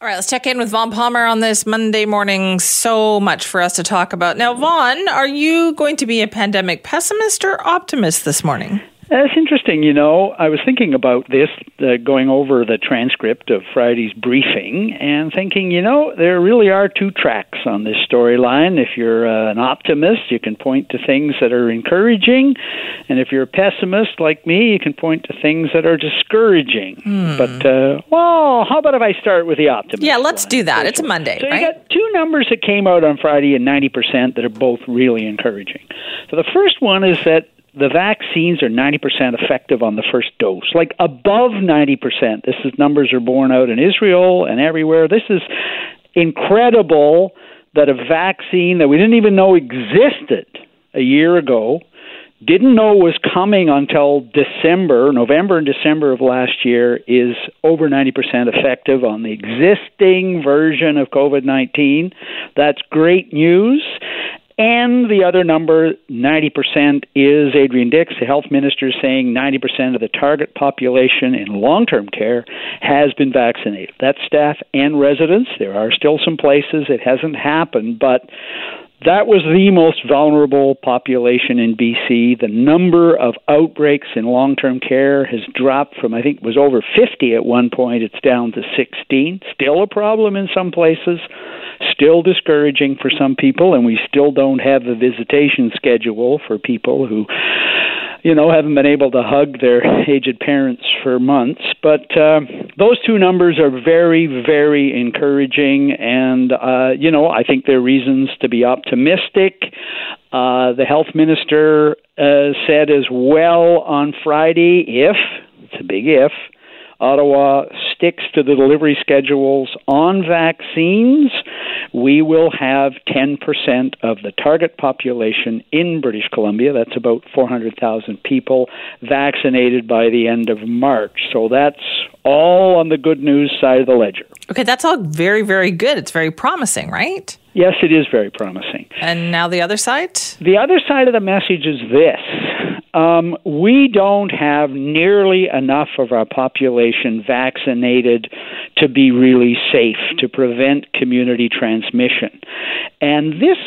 All right, let's check in with Vaughn Palmer on this Monday morning. So much for us to talk about. Now, Vaughn, are you going to be a pandemic pessimist or optimist this morning? That's interesting. You know, I was thinking about this, uh, going over the transcript of Friday's briefing, and thinking, you know, there really are two tracks on this storyline. If you're uh, an optimist, you can point to things that are encouraging, and if you're a pessimist like me, you can point to things that are discouraging. Hmm. But, uh, well, how about if I start with the optimist? Yeah, let's do that. It's a Monday, So right? you got two numbers that came out on Friday and 90% that are both really encouraging. So the first one is that the vaccines are 90% effective on the first dose, like above 90%. This is numbers are borne out in Israel and everywhere. This is incredible that a vaccine that we didn't even know existed a year ago didn't know was coming until December, November and December of last year, is over 90% effective on the existing version of COVID 19. That's great news. And the other number, 90%, is Adrian Dix, the health minister, saying 90% of the target population in long term care has been vaccinated. That's staff and residents. There are still some places it hasn't happened, but that was the most vulnerable population in BC. The number of outbreaks in long term care has dropped from, I think, was over 50 at one point. It's down to 16. Still a problem in some places, still discouraging for some people, and we still don't have the visitation schedule for people who you know, haven't been able to hug their aged parents for months. But uh, those two numbers are very, very encouraging, and uh, you know, I think there are reasons to be optimistic. Uh, the health minister uh, said as well on Friday, if it's a big if. Ottawa sticks to the delivery schedules on vaccines, we will have 10% of the target population in British Columbia, that's about 400,000 people, vaccinated by the end of March. So that's all on the good news side of the ledger. Okay, that's all very, very good. It's very promising, right? Yes, it is very promising. And now the other side? The other side of the message is this. Um, we don't have nearly enough of our population vaccinated to be really safe to prevent community transmission. And this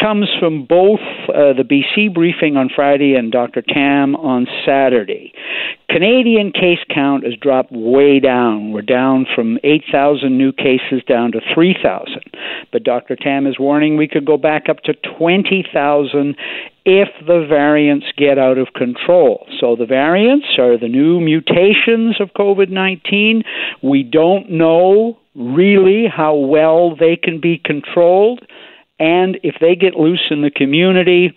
comes from both uh, the BC briefing on Friday and Dr. Tam on Saturday. Canadian case count has dropped way down. We're down from 8,000 new cases down to 3,000. But Dr. Tam is warning we could go back up to 20,000 if the variants get out of control. So the variants are the new mutations of COVID 19. We don't know really how well they can be controlled. And if they get loose in the community,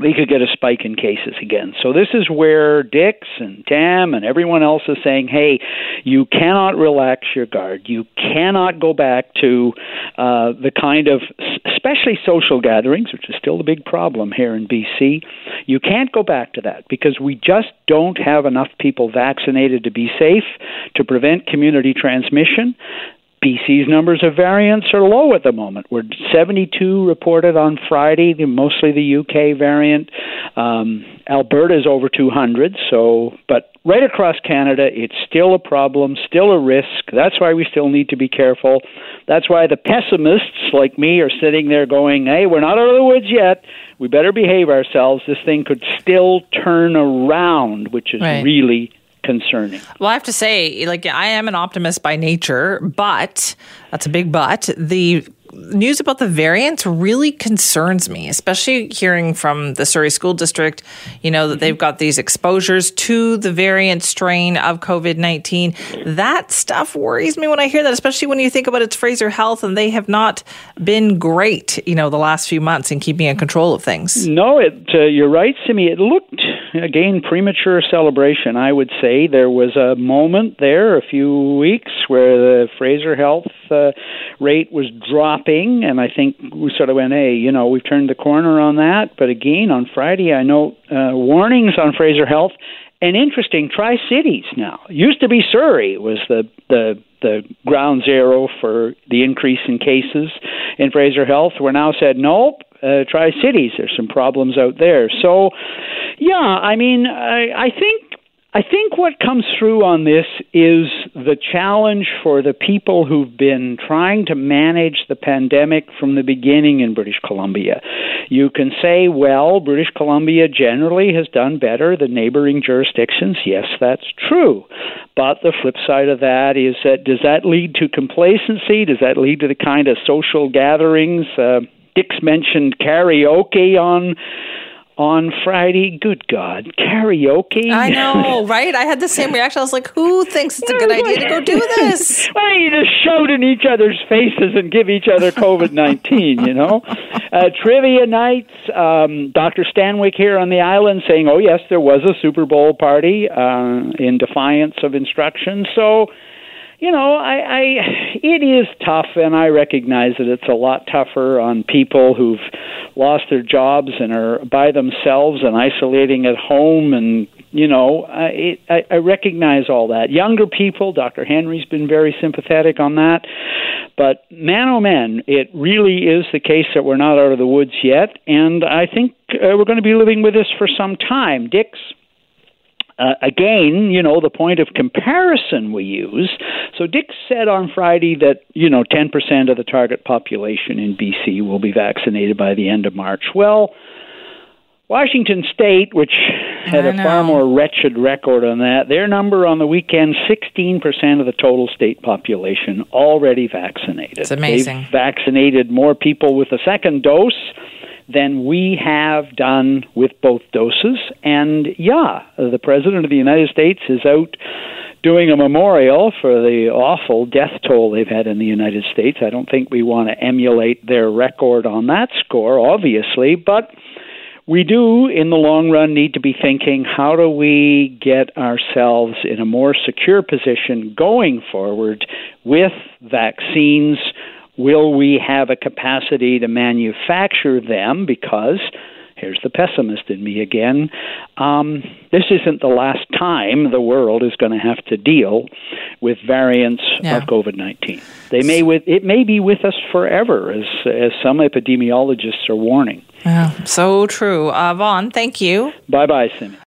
we could get a spike in cases again. So this is where Dix and Tam and everyone else is saying, hey, you cannot relax your guard. You cannot go back to uh, the kind of, especially social gatherings, which is still a big problem here in BC. You can't go back to that because we just don't have enough people vaccinated to be safe to prevent community transmission. BC's numbers of variants are low at the moment. We're 72 reported on Friday, mostly the UK variant. Um, Alberta is over 200. So, but right across Canada, it's still a problem, still a risk. That's why we still need to be careful. That's why the pessimists like me are sitting there going, "Hey, we're not out of the woods yet. We better behave ourselves. This thing could still turn around, which is Right. really." Concerning. Well, I have to say, like, I am an optimist by nature, but that's a big but. The news about the variants really concerns me, especially hearing from the Surrey School District, you know, that they've got these exposures to the variant strain of COVID 19. That stuff worries me when I hear that, especially when you think about it's Fraser Health and they have not been great, you know, the last few months in keeping in control of things. No, it, uh, you're right, Simi. It looked again, premature celebration, I would say. There was a moment there, a few weeks, where the Fraser Health uh, rate was dropping, and I think we sort of went, hey, you know, we've turned the corner on that. But again, on Friday, I know uh, warnings on Fraser Health. And interesting, Tri Cities now. Used to be Surrey was the the the ground zero for the increase in cases in Fraser Health. We're now said nope uh, Tri Cities. There's some problems out there. So, yeah, I mean, I, I think. I think what comes through on this is the challenge for the people who've been trying to manage the pandemic from the beginning in British Columbia. You can say, well, British Columbia generally has done better than neighboring jurisdictions. Yes, that's true. But the flip side of that is that does that lead to complacency? Does that lead to the kind of social gatherings? Uh, Dix mentioned karaoke on on Friday. Good God, karaoke! I know, right? I had the same reaction. I was like, "Who thinks it's a good idea to go do this?" Why don't you just shout in each other's faces and give each other COVID nineteen? You know, uh, trivia nights. Um, Doctor Stanwick here on the island saying, "Oh yes, there was a Super Bowl party uh, in defiance of instructions." So you know, I, I it is tough, and I recognize that it's a lot tougher on people who've lost their jobs and are by themselves and isolating at home, and you know, I, it, I, I recognize all that. Younger people, Dr. Henry's been very sympathetic on that, but man, oh man, it really is the case that we're not out of the woods yet, and I think uh, we're going to be living with this for some time. Dix uh, again, you know, the point of comparison we use. So Dix said on Friday that, you know, 10% of the target population in BC will be vaccinated by the end of March. Well, Washington State, which had a far more wretched record on that, their number on the weekend, 16% of the total state population already vaccinated. It's amazing. They've vaccinated more people with a second dose than we have done with both doses. And yeah, the President of the United States is out doing a memorial for the awful death toll they've had in the United States. I don't think we want to emulate their record on that score, obviously, but we do, in the long run, need to be thinking how do we get ourselves in a more secure position going forward with vaccines Will we have a capacity to manufacture them? Because here's the pessimist in me again. Um, this isn't the last time the world is going to have to deal with variants yeah. of COVID nineteen. They may with it may be with us forever, as as some epidemiologists are warning. Yeah, so true. Uh, Vaughn, thank you. Bye bye, Simi.